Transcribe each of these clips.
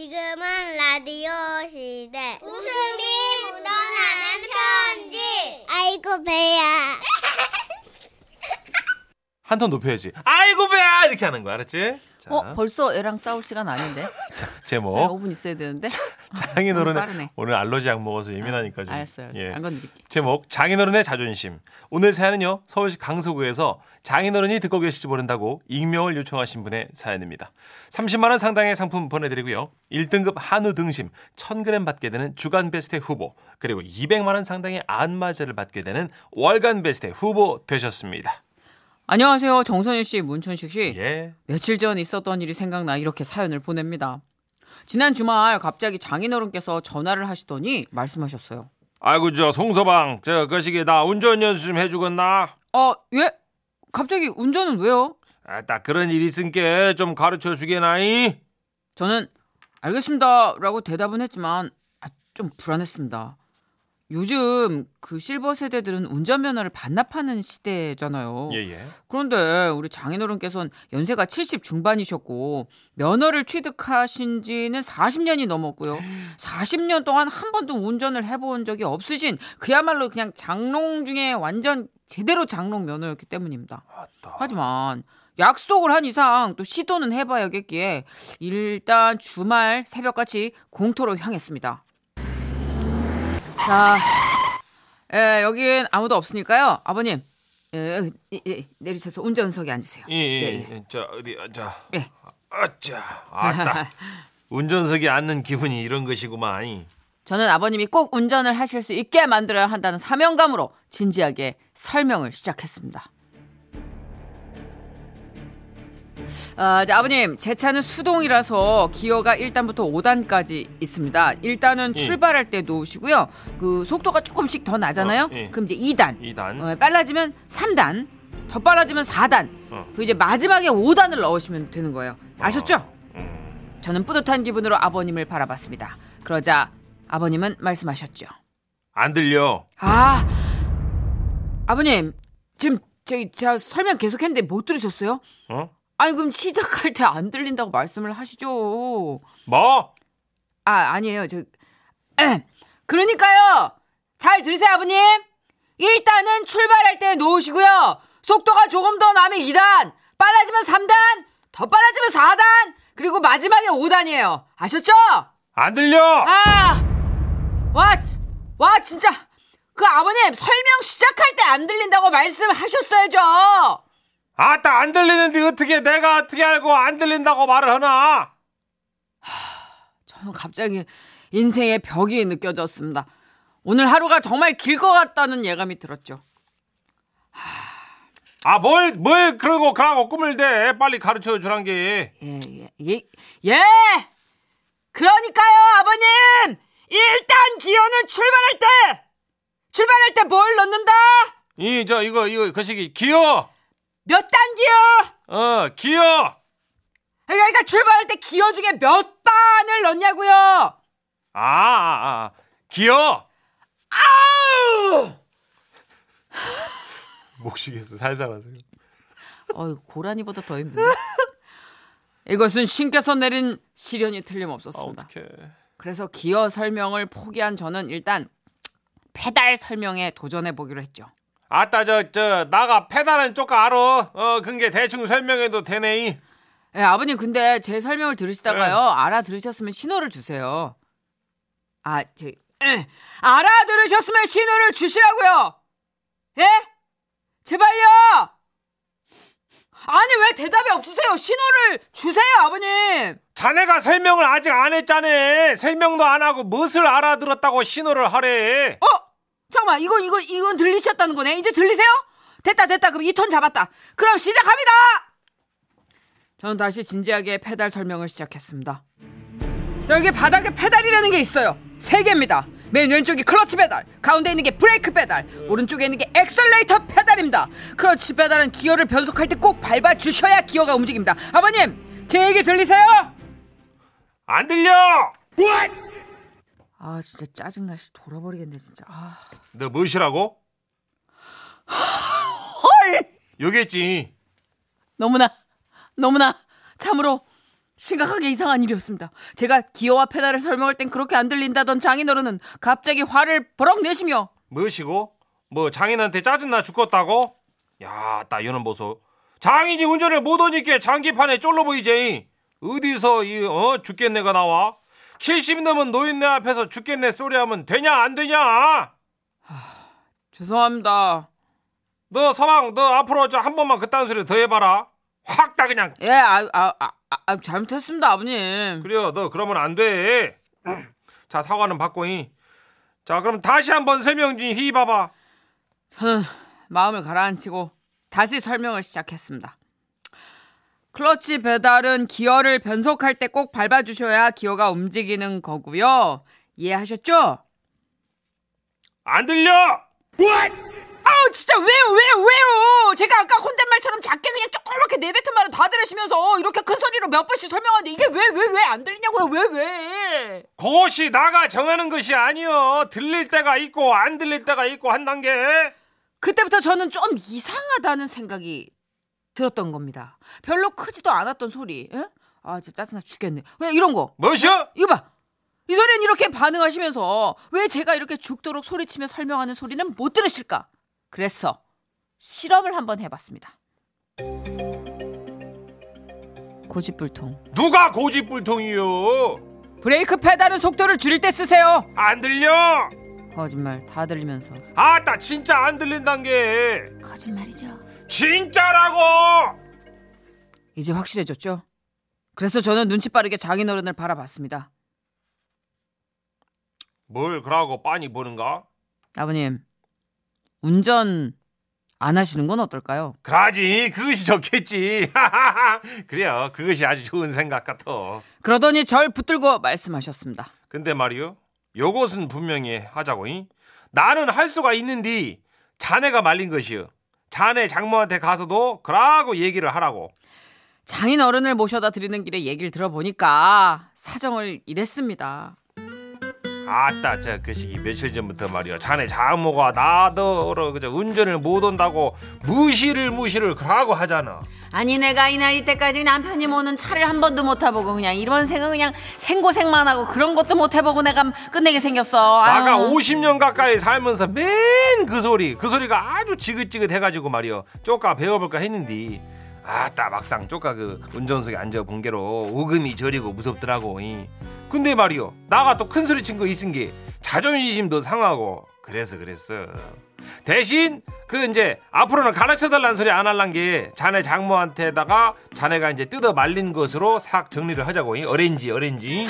지금은 라디오 시대. 웃음이 묻어나는 편지. 아이고, 배야. 한 톤 높여야지. 아이고 배야 이렇게 하는 거 알았지? 자, 어, 벌써 애랑 싸울 시간 아닌데? 자, 네, 제목 5분 있어야 되는데. 장인어른의 빠르네. 오늘 알러지 약 먹어서 예민하니까 좀. 알았어요. 알았어요. 예. 안 건드릴게. 제목 장인어른의 자존심. 오늘 사연은요 서울시 강서구에서 장인어른이 듣고 계실지 모른다고 익명을 요청하신 분의 사연입니다. 30만 원 상당의 상품 보내드리고요. 1등급 한우 등심 1,000g 받게 되는 주간 베스트 후보 그리고 200만 원 상당의 안마자를 받게 되는 월간 베스트 후보 되셨습니다. 안녕하세요. 정선일 씨, 문천식 씨. 예. 며칠 전 있었던 일이 생각나 이렇게 사연을 보냅니다. 지난 주말 갑자기 장인어른께서 전화를 하시더니 말씀하셨어요. 아이고 저 송서방 저 거시기 나 운전 연수 좀 해주겠나? 어, 예? 갑자기 운전은 왜요? 아딱 그런 일이 있으니까 좀 가르쳐 주게나이. 저는 알겠습니다. 라고 대답은 했지만 아, 좀 불안했습니다. 요즘 그 실버 세대들은 운전면허를 반납하는 시대잖아요. 예 예. 그런데 우리 장인어른께서는 연세가 70 중반이셨고 면허를 취득하신 지는 40년이 넘었고요. 40년 동안 한 번도 운전을 해본 적이 없으신 그야말로 그냥 장롱 중에 완전 제대로 장롱 면허였기 때문입니다. 하지만 약속을 한 이상 또 시도는 해봐야겠기에 일단 주말 새벽같이 공터로 향했습니다. 자, 에, 여긴 아무도 없으니까요. 아버님, 에, 이- 이- 내리셔서 운전석에 앉으세요. 예, 예, 예, 예. 자, 어디, 자. 예. 아짜, 아따. 운전석에 앉는 기분이 이런 것이구만. 저는 아버님이 꼭 운전을 하실 수 있게 만들어야 한다는 사명감으로 진지하게 설명을 시작했습니다. 아, 아버님, 제 차는 수동이라서 기어가 1단부터 5단까지 있습니다. 1단은 예. 출발할 때 놓으시고요. 그 속도가 조금씩 더 나잖아요. 어, 예. 그럼 이제 2단. 2단. 어, 빨라지면 3단, 더 빨라지면 4단, 어. 그 이제 마지막에 5단을 넣으시면 되는 거예요. 아셨죠? 음. 저는 뿌듯한 기분으로 아버님을 바라봤습니다. 그러자 아버님은 말씀하셨죠. 안 들려. 아, 아버님, 지금 저기 제가 설명 계속했는데 못 들으셨어요? 어? 아니 그럼 시작할 때 안 들린다고 말씀을 하시죠. 뭐? 아 아니에요. 저 에, 그러니까요. 잘 들으세요, 아버님. 일단은 출발할 때 놓으시고요. 속도가 조금 더 나면 2단, 빨라지면 3단, 더 빨라지면 4단, 그리고 마지막에 5단이에요. 아셨죠? 안 들려. 아! 와, 지- 와 진짜 그 아버님 설명 시작할 때 안 들린다고 말씀하셨어야죠. 아따, 안 들리는데 어떻게 내가 어떻게 알고 안 들린다고 말을 하나? 저는 갑자기 인생의 벽이 느껴졌습니다. 오늘 하루가 정말 길 것 같다는 예감이 들었죠. 아, 뭘, 뭘 그러고 그러고 꿈을 대. 빨리 가르쳐 주란 게. 예, 예, 예, 예! 그러니까요, 아버님! 일단 기어는 출발할 때! 출발할 때 뭘 넣는다? 이, 저, 이거, 이거, 거시기, 기어! 몇 단 기어? 어, 기어! 그러니까 출발할 때 기어 중에 몇 단을 넣냐고요? 아, 아, 아. 기어! 아우! 목 쉬겠어, 살살 하세요. 어이, 고라니보다 더 힘드네. 이것은 신께서 내린 시련이 틀림없었습니다. 어떡해. 그래서 기어 설명을 포기한 저는 일단 페달 설명에 도전해 보기로 했죠. 아따, 저, 저, 나가 페달은 조금 알아. 어, 그게 대충 설명해도 되네. 예, 아버님 근데 제 설명을 들으시다가요 알아들으셨으면 신호를 주세요. 아, 제 에, 알아들으셨으면 신호를 주시라고요. 예? 제발요. 아니 왜 대답이 없으세요? 신호를 주세요, 아버님. 자네가 설명을 아직 안 했잖아. 설명도 안 하고 무엇을 알아들었다고 신호를 하래. 어? 잠깐만, 이건 이거 이건 들리셨다는 거네. 이제 들리세요? 됐다, 됐다. 그럼 이 톤 잡았다. 그럼 시작합니다. 저는 다시 진지하게 페달 설명을 시작했습니다. 자, 여기 바닥에 페달이라는 게 있어요. 세 개입니다. 맨 왼쪽이 클러치 페달, 가운데 있는 게 브레이크 페달, 오른쪽에 있는 게 엑셀레이터 페달입니다. 클러치 페달은 기어를 변속할 때 꼭 밟아 주셔야 기어가 움직입니다. 아버님, 제 얘기 들리세요? 안 들려! 아, 진짜 짜증나. 씨, 돌아버리겠네, 진짜. 아. 너 무엇이라고? 헐! 요겠지. 너무나 너무나 참으로 심각하게 이상한 일이었습니다. 제가 기어와 페달을 설명할 땐 그렇게 안 들린다던 장인어른은 갑자기 화를 버럭 내시며 뭐시고? 뭐 장인한테 짜증나 죽겠다고? 야, 따 이는 보소. 장인이 운전을 못하니까 장기판에 쫄러 보이지. 어디서 이 어 죽겠네가 나와? 70 넘은 노인네 앞에서 죽겠네 소리하면 되냐 안 되냐? 죄송합니다. 너 서방 너 앞으로 저 한 번만 그딴 소리 더 해봐라. 확 다 그냥. 예, 아, 아, 아, 아, 잘못했습니다, 아버님. 그래요. 너 그러면 안 돼. 자 사과는 받고이. 자 그럼 다시 한번 설명 좀 해봐봐. 저는 마음을 가라앉히고 다시 설명을 시작했습니다. 클러치 페달은 기어를 변속할 때 꼭 밟아주셔야 기어가 움직이는 거고요. 이해하셨죠? 안 들려? 아우 진짜 왜요 왜요 왜요 제가 아까 혼잣말처럼 작게 그냥 조그맣게 내뱉은 말을 다 들으시면서 이렇게 큰 소리로 몇 번씩 설명하는데 이게 왜 왜 왜 안 들리냐고요 왜 왜? 그것이 나가 정하는 것이 아니여. 들릴 때가 있고 안 들릴 때가 있고 한단 게. 그때부터 저는 좀 이상하다는 생각이 들었던 겁니다. 별로 크지도 않았던 소리. 에? 아 진짜 짜증나 죽겠네. 왜 이런 거? 뭐시여? 이거 봐. 이 소리는 이렇게 반응하시면서 왜 제가 이렇게 죽도록 소리치며 설명하는 소리는 못 들으실까? 그래서 실험을 한번 해봤습니다. 고집불통. 누가 고집불통이요? 브레이크 페달은 속도를 줄일 때 쓰세요. 안 들려? 거짓말 다 들리면서. 아따 진짜 안 들린단 게. 거짓말이죠. 진짜라고. 이제 확실해졌죠? 그래서 저는 눈치 빠르게 장인어른을 바라봤습니다. 뭘 그러고 빤히 보는가? 아버님, 운전 안 하시는 건 어떨까요? 그러지 그것이 좋겠지. 그래요 그것이 아주 좋은 생각 같아. 그러더니 절 붙들고 말씀하셨습니다. 근데 말이요. 요것은 분명히 하자고. 잉? 나는 할 수가 있는데 자네가 말린 것이요. 자네 장모한테 가서도 그러고 얘기를 하라고. 장인 어른을 모셔다 드리는 길에 얘기를 들어보니까 사정을 이랬습니다. 아따 저 그 시기 며칠 전부터 말이야 자네 장모가 나더러 그저 운전을 못 온다고 무시를 무시를 그러고 하잖아 아니 내가 이날 이때까지 남편이 모는 차를 한 번도 못 타보고 그냥 이런 생은 그냥 생고생만 하고 그런 것도 못 해보고 내가 끝내게 생겼어. 아유. 나가 50년 가까이 살면서 맨 그 소리 그 소리가 아주 지긋지긋 해가지고 말이야 쪼까 배워볼까 했는데 아따 막상 쪼까 그 운전석에 앉아 본 게로 오금이 저리고 무섭더라고 이. 근데 말이요 나가 또 큰 소리 친 거 있은 게 자존심도 상하고 그래서 그랬어 대신 그 이제 앞으로는 가르쳐 달라는 소리 안 할란 게 자네 장모한테다가 자네가 이제 뜯어 말린 것으로 싹 정리를 하자고 이. 어렌지 어렌지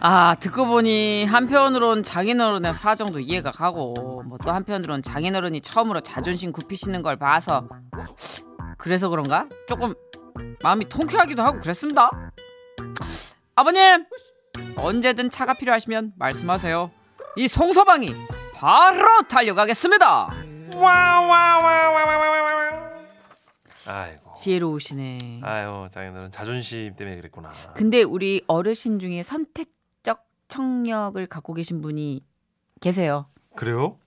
아 듣고 보니 한편으론 장인어른의 사정도 이해가 가고 뭐 또 한편으론 장인어른이 처음으로 자존심 굽히시는 걸 봐서 그래서 그런가 조금 마음이 통쾌하기도 하고 그랬습니다. 아버님 언제든 차가 필요하시면 말씀하세요. 이 송서방이 바로 달려가겠습니다. 와와와와와와와 아이고 지혜로우시네. 아유 자기들은 자존심 때문에 그랬구나 근데 우리 어르신 중에 선택적 청력을 갖고 계신 분이 계세요. 그래요?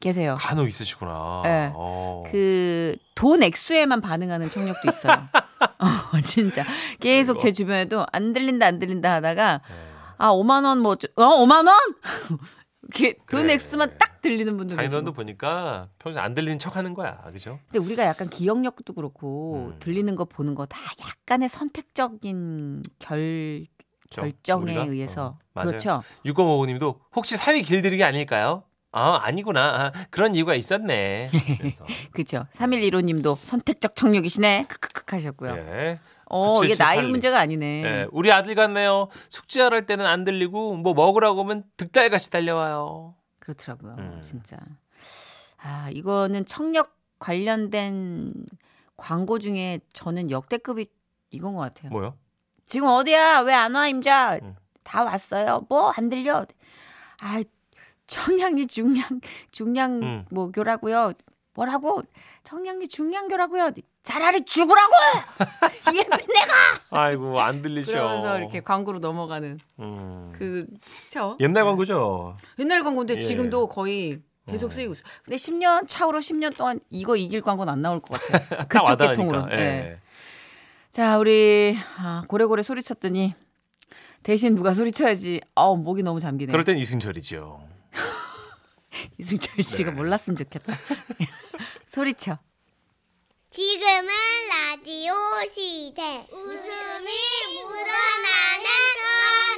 계세요. 간혹 있으시구나 네. 어. 그돈 액수에만 반응하는 청력도 있어요. 어, 진짜 계속 제 주변에도 안 들린다 안 들린다 하다가 네. 아 5만 원뭐 어 5만 원? 이렇게 돈 그래. 액수만 딱 들리는 분들 계시고. 보니까 평소에 안 들리는 척 하는 거야 그죠? 근데 우리가 약간 기억력도 그렇고 음. 들리는 거 보는 거 다 약간의 선택적인 결 결정에 우리가? 의해서 어. 그렇죠. 6055님도 혹시 사위 길들이기 아닐까요? 아 아니구나 아, 그런 이유가 있었네 그래서 그렇죠. 3115 님도 선택적 청력이시네. 크크크 하셨고요. 예. 어, 이게 나이 9778 님. 문제가 아니네. 예, 우리 아들 같네요 숙제하러 할 때는 안 들리고 뭐 먹으라고 하면 득달같이 달려와요 그렇더라고요. 음. 진짜. 아, 이거는 청력 관련된 광고 중에 저는 역대급이 이건 것 같아요. 뭐요? 지금 어디야? 왜 안 와, 임자? 음. 다 왔어요. 뭐 안 들려? 아, 청량리 중량 중량 음. 뭐 교라고요. 뭐라고? 청량리 중량교라고요. 차라리 죽으라고. 이게 왜 내가 아이고 안 들리죠 그러면서 이렇게 광고로 넘어가는 음. 그쵸? 옛날 광고죠 옛날 광고인데 예. 지금도 거의 계속 어. 쓰이고 있어. 근데 10년 차후로 10년 동안 이거 이길 광고는 안 나올 것 같아요. 딱 그쪽. 계통으로. 예. 예. 자, 우리 아, 고래고래 소리쳤더니 대신 누가 소리쳐야지. 아우, 목이 너무 잠기네. 그럴 땐 이승철이죠. 이승철 씨가 네. 몰랐으면 좋겠다. 소리쳐. 지금은 라디오 시대. 웃음이 묻어나는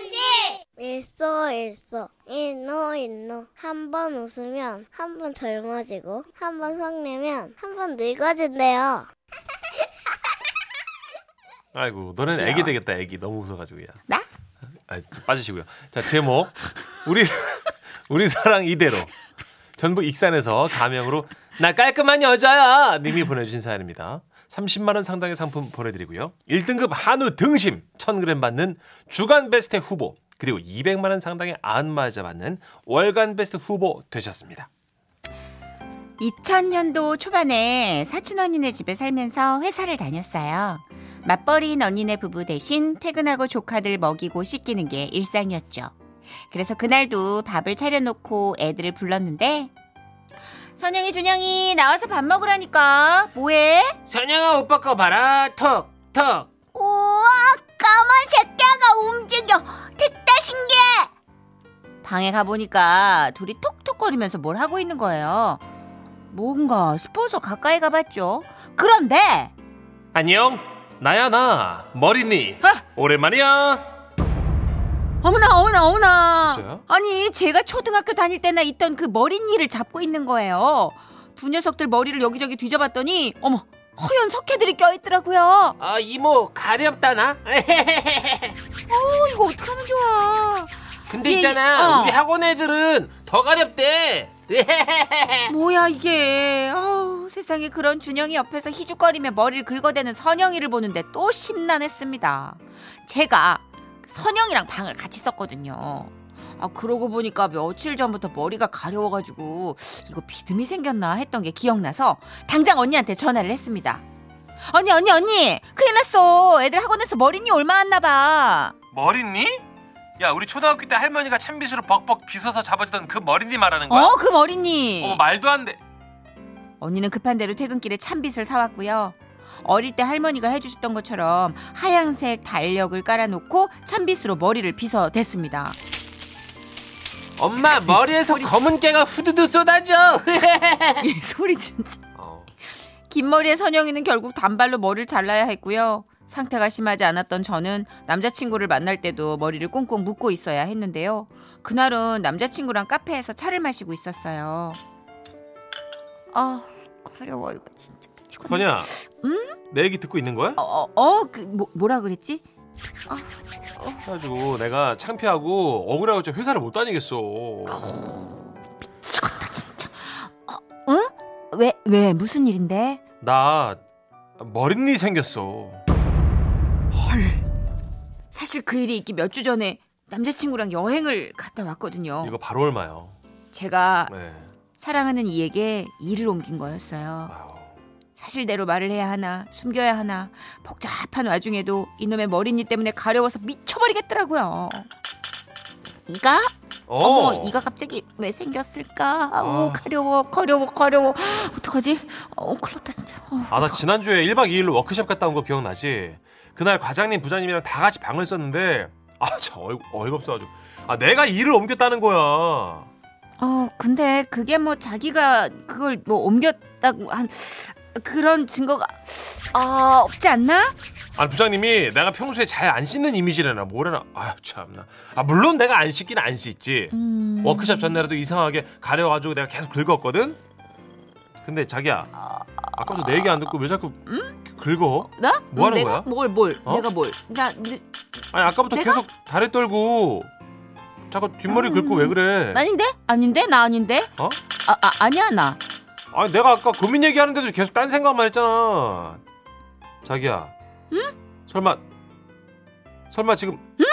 편지. 일소 일소 일노 일노 한 번 웃으면 한 번 젊어지고 한 번 성내면 한 번 늙어진대요. 아이고, 너는. 애기 되겠다, 애기. 너무 웃어가지고, 야. 나? 아, 좀 빠지시고요. 자, 제목. 우리, 우리 사랑 이대로. 전북 익산에서 가명으로 나 깔끔한 여자야! 님이 보내주신 사연입니다. 30만 원 상당의 상품 보내드리고요. 1등급 한우 등심 1000g 받는 주간 베스트 후보, 그리고 200만 원 상당의 안마자 받는 월간 베스트 후보 되셨습니다. 2000년도 초반에 사촌 언니네 집에 살면서 회사를 다녔어요. 맞벌이인 언니네 부부 대신 퇴근하고 조카들 먹이고 씻기는 게 일상이었죠. 그래서 그날도 밥을 차려놓고 애들을 불렀는데 선영이 준영이 나와서 밥 먹으라니까. 뭐해? 선영아 오빠 거 봐라. 턱 턱. 우와 까만 새끼가 움직여. 됐다 신기해. 방에 가보니까 둘이 톡톡거리면서 뭘 하고 있는 거예요? 뭔가 싶어서 가까이 가봤죠. 그런데! 안녕. 나야 나. 머리니. 오랜만이야 어머나 어머나 어머나. 진짜요? 아니 제가 초등학교 다닐 때나 있던 그 머리니를 잡고 있는 거예요. 두 녀석들 머리를 여기저기 뒤져봤더니 어머 허연 석회들이 껴있더라고요. 아 이모 가렵다나? 어 이거 어떡하면 좋아. 근데 예, 있잖아 어. 우리 학원 애들은 더 가렵대. 뭐야 이게. 아우, 세상에 그런 준영이 옆에서 희죽거리며 머리를 긁어대는 선영이를 보는데 또 심란했습니다. 제가 선영이랑 방을 같이 썼거든요. 아 그러고 보니까 며칠 전부터 머리가 가려워가지고 이거 비듬이 생겼나 했던 게 기억나서 당장 언니한테 전화를 했습니다. 언니 언니 언니! 큰일 났어. 애들 학원에서 머리니 올마왔나 봐. 머리니? 야 우리 초등학교 때 할머니가 찬빗으로 벅벅 빗어서 잡아주던 그 머리니 말하는 어그 머리니. 어머 말도 안 돼. 언니는 급한 대로 퇴근길에 찬빗을 사왔고요. 어릴 때 할머니가 해주셨던 것처럼 하얀색 달력을 깔아놓고 찬빗으로 머리를 빗어 댔습니다. 엄마 머리에서 검은 깨가 후두두 쏟아져 소리 진짜. 어. 긴 머리의 선영이는 결국 단발로 머리를 잘라야 했고요. 상태가 심하지 않았던 저는 남자친구를 만날 때도 머리를 꽁꽁 묶고 있어야 했는데요. 그날은 남자친구랑 카페에서 차를 마시고 있었어요. 아, 가려워 이거 진짜. 미치겠네. 선야. 내 얘기 듣고 있는 거야? 어, 어, 어, 그 뭐, 뭐라 그랬지? 그래가지고 내가 창피하고 억울하고 진짜 회사를 못 다니겠어. 미치겠다 진짜. 어, 응? 왜, 왜 무슨 일인데? 나 머리니 생겼어. 사실 그 일이 있기 몇 주 전에 남자친구랑 여행을 갔다 왔거든요. 이거 바로 얼마요? 제가 네. 사랑하는 이에게 일을 옮긴 거였어요. 아우. 사실대로 말을 해야 하나 숨겨야 하나 복잡한 와중에도 이놈의 머리니 때문에 가려워서 미쳐버리겠더라고요. 이가? 어. 어머 이가 갑자기 왜 생겼을까? 아우 아. 가려워 가려워 가려워 어떡하지? 어 큰일 났다 진짜. 어, 아나 지난주에 1박 2일로 워크숍 갔다 온 거 기억나지? 그날 과장님 부장님이랑 다 같이 방을 썼는데 아참 어이가 없어가지고 아 내가 일을 옮겼다는 거야. 어, 근데 그게 뭐 자기가 그걸 뭐 옮겼다고 한 그런 증거가 아 없지 않나? 아니 부장님이 내가 평소에 잘 안 씻는 이미지래나 뭐래나 아유 참나 아 물론 내가 안 씻긴 안 씻지 음. 워크숍 전날에도 이상하게 가려가지고 내가 계속 긁었거든 근데 자기야 아까부터 내 얘기 안 듣고 왜 자꾸 긁어 나? 뭐 하는 내가? 거야? 뭘 뭘? 어? 내가 뭘? 나 네, 아니 아까부터 내가? 계속 다리 떨고 자꾸 뒷머리 긁고 왜 그래 아닌데? 아닌데? 나 아닌데? 어? 아, 아 아니야 나. 아니 내가 아까 고민 얘기하는데도 계속 딴 생각만 했잖아 자기야 응? 설마 설마 지금 응?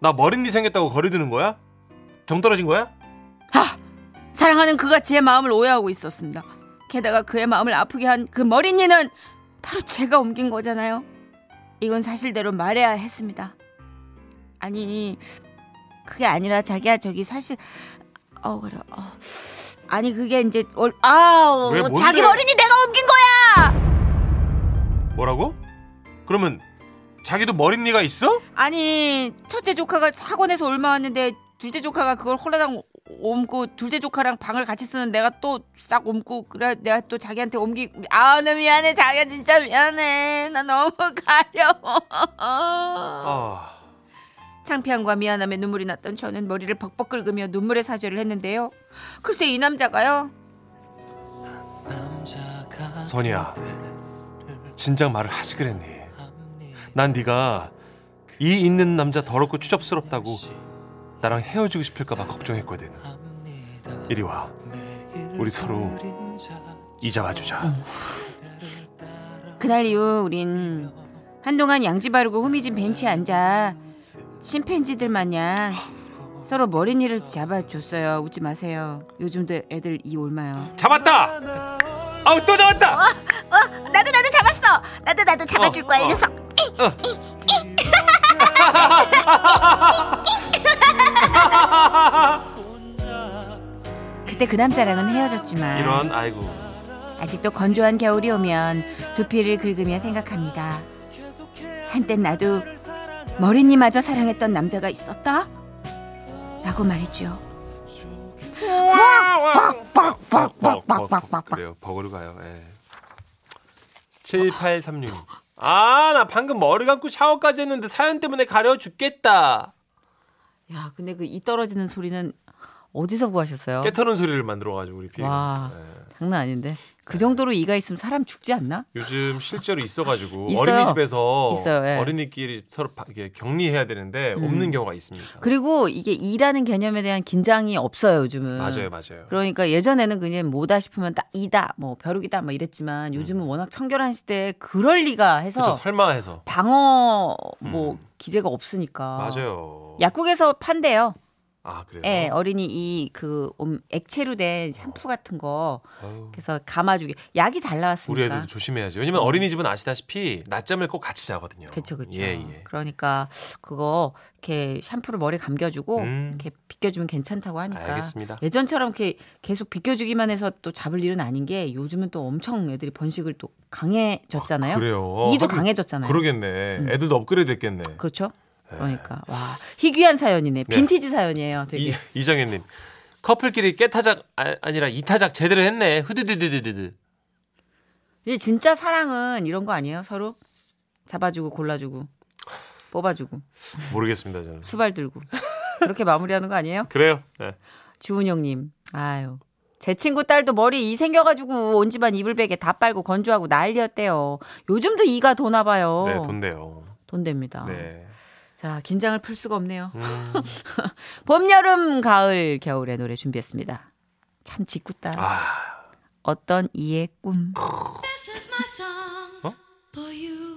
나 머리니 생겼다고 거리드는 거야? 정 떨어진 거야? 하! 사랑하는 그가 제 마음을 오해하고 있었습니다. 게다가 그의 마음을 아프게 한 그 머리니는 바로 제가 옮긴 거잖아요. 이건 사실대로 말해야 했습니다. 아니 그게 아니라 자기야 저기 사실 어 그래 어. 아니 그게 이제 올- 아우 왜, 뭔데? 자기 머리니 내가 옮긴 거야. 뭐라고? 그러면 자기도 머리니가 있어? 아니 첫째 조카가 학원에서 얼마 왔는데 둘째 조카가 그걸 홀라당 옮고 둘째 조카랑 방을 같이 쓰는 내가 또 싹 옮고 그래 내가 또 자기한테 옮기 아 나 미안해 자기야 진짜 미안해 나 너무 가려워 아, 창피함과 미안함에 눈물이 났던 저는 머리를 벅벅 긁으며 눈물의 사죄를 했는데요 글쎄 이 남자가요 선이야. 진작 말을 하지 그랬니? 난 네가 이 있는 남자 더럽고 추접스럽다고 나랑 헤어지고 싶을까봐 걱정했거든. 이리 와. 우리 서로 잊어봐주자. 그날 이후 우린 한동안 양지 바르고 후미진 벤치에 앉아 침팬지들 마냥 서로 머리니를 잡아줬어요. 웃지 마세요. 요즘도 애들 이 올마요. 잡았다. 아우 또 잡았다. 나도 나도 잡았어. 나도 나도 잡아줄 어, 거야. 어. 이 녀석. 그때 그 남자랑은 헤어졌지만 이런 아이고. 아직도 건조한 겨울이 오면 두피를 긁으며 생각합니다. 한때 나도 머리니마저 사랑했던 남자가 있었다? 라고 말이죠. 빡빡빡빡빡빡 그래요. 버거로 가요. 예. 7836. 아, 나 방금 머리 감고 샤워까지 했는데 사연 때문에 가려워 죽겠다. 야, 근데 그 이 떨어지는 소리는 어디서 구하셨어요? 깨터는 소리를 만들어 가지고 우리 피디가. 와. 예. 장난 아닌데. 그 정도로 이가 있으면 사람 죽지 않나? 요즘 실제로 있어가지고 있어요. 어린이집에서 있어요, 예. 어린이끼리 서로 바- 이렇게 격리해야 되는데 음. 없는 경우가 있습니다. 그리고 이게 이라는 개념에 대한 긴장이 없어요, 요즘은. 맞아요, 맞아요. 그러니까 예전에는 그냥 뭐다 싶으면 딱 이다, 뭐 벼룩이다, 뭐 이랬지만 요즘은 워낙 청결한 시대에 그럴 리가 해서 음. 그렇죠. 설마 해서. 방어 뭐 음. 기재가 없으니까. 맞아요. 약국에서 판대요. 아 그래요. 예, 어린이 이 그 액체로 된 샴푸 같은 거 아유, 그래서 감아주기. 약이 잘 우리 나왔으니까. 애들도 조심해야지. 왜냐면 어린이집은 아시다시피 낮잠을 꼭 같이 자거든요. 그렇죠, 그렇죠. 예, 예. 그러니까 그거 이렇게 샴푸를 머리 감겨주고 음. 이렇게 빗겨주면 괜찮다고 하니까. 알겠습니다. 예전처럼 이렇게 계속 빗겨주기만 해서 또 잡을 일은 아닌 게 요즘은 또 엄청 애들이 번식을 또 강해졌잖아요. 그래요. 이도 강해졌잖아요. 그러겠네. 음. 애들도 업그레이드 됐겠네. 그렇죠. 예. 그러니까 와 희귀한 사연이네. 네. 빈티지 사연이에요. 되게. 이, 이정현님. 커플끼리 깨타작 아, 아니라 이타작 제대로 했네. 흐드드드드드. 이게 진짜 사랑은 이런 거 아니에요? 서로 잡아주고 골라주고 뽑아주고 모르겠습니다 저는. 수발 들고 그렇게 마무리하는 거 아니에요? 그래요. 네. 주은영님, 아유. 제 친구 딸도 머리 이 생겨가지고 온 집안 이불 베개 다 빨고 건조하고 난리였대요. 요즘도 이가 도나 봐요. 네, 돈대요. 돈 됩니다. 네. 자, 긴장을 풀 수가 없네요. 음, 봄, 여름, 가을, 겨울의 노래 준비했습니다. 참 짓궂다. 아, 어떤 이의 꿈. 어? for you.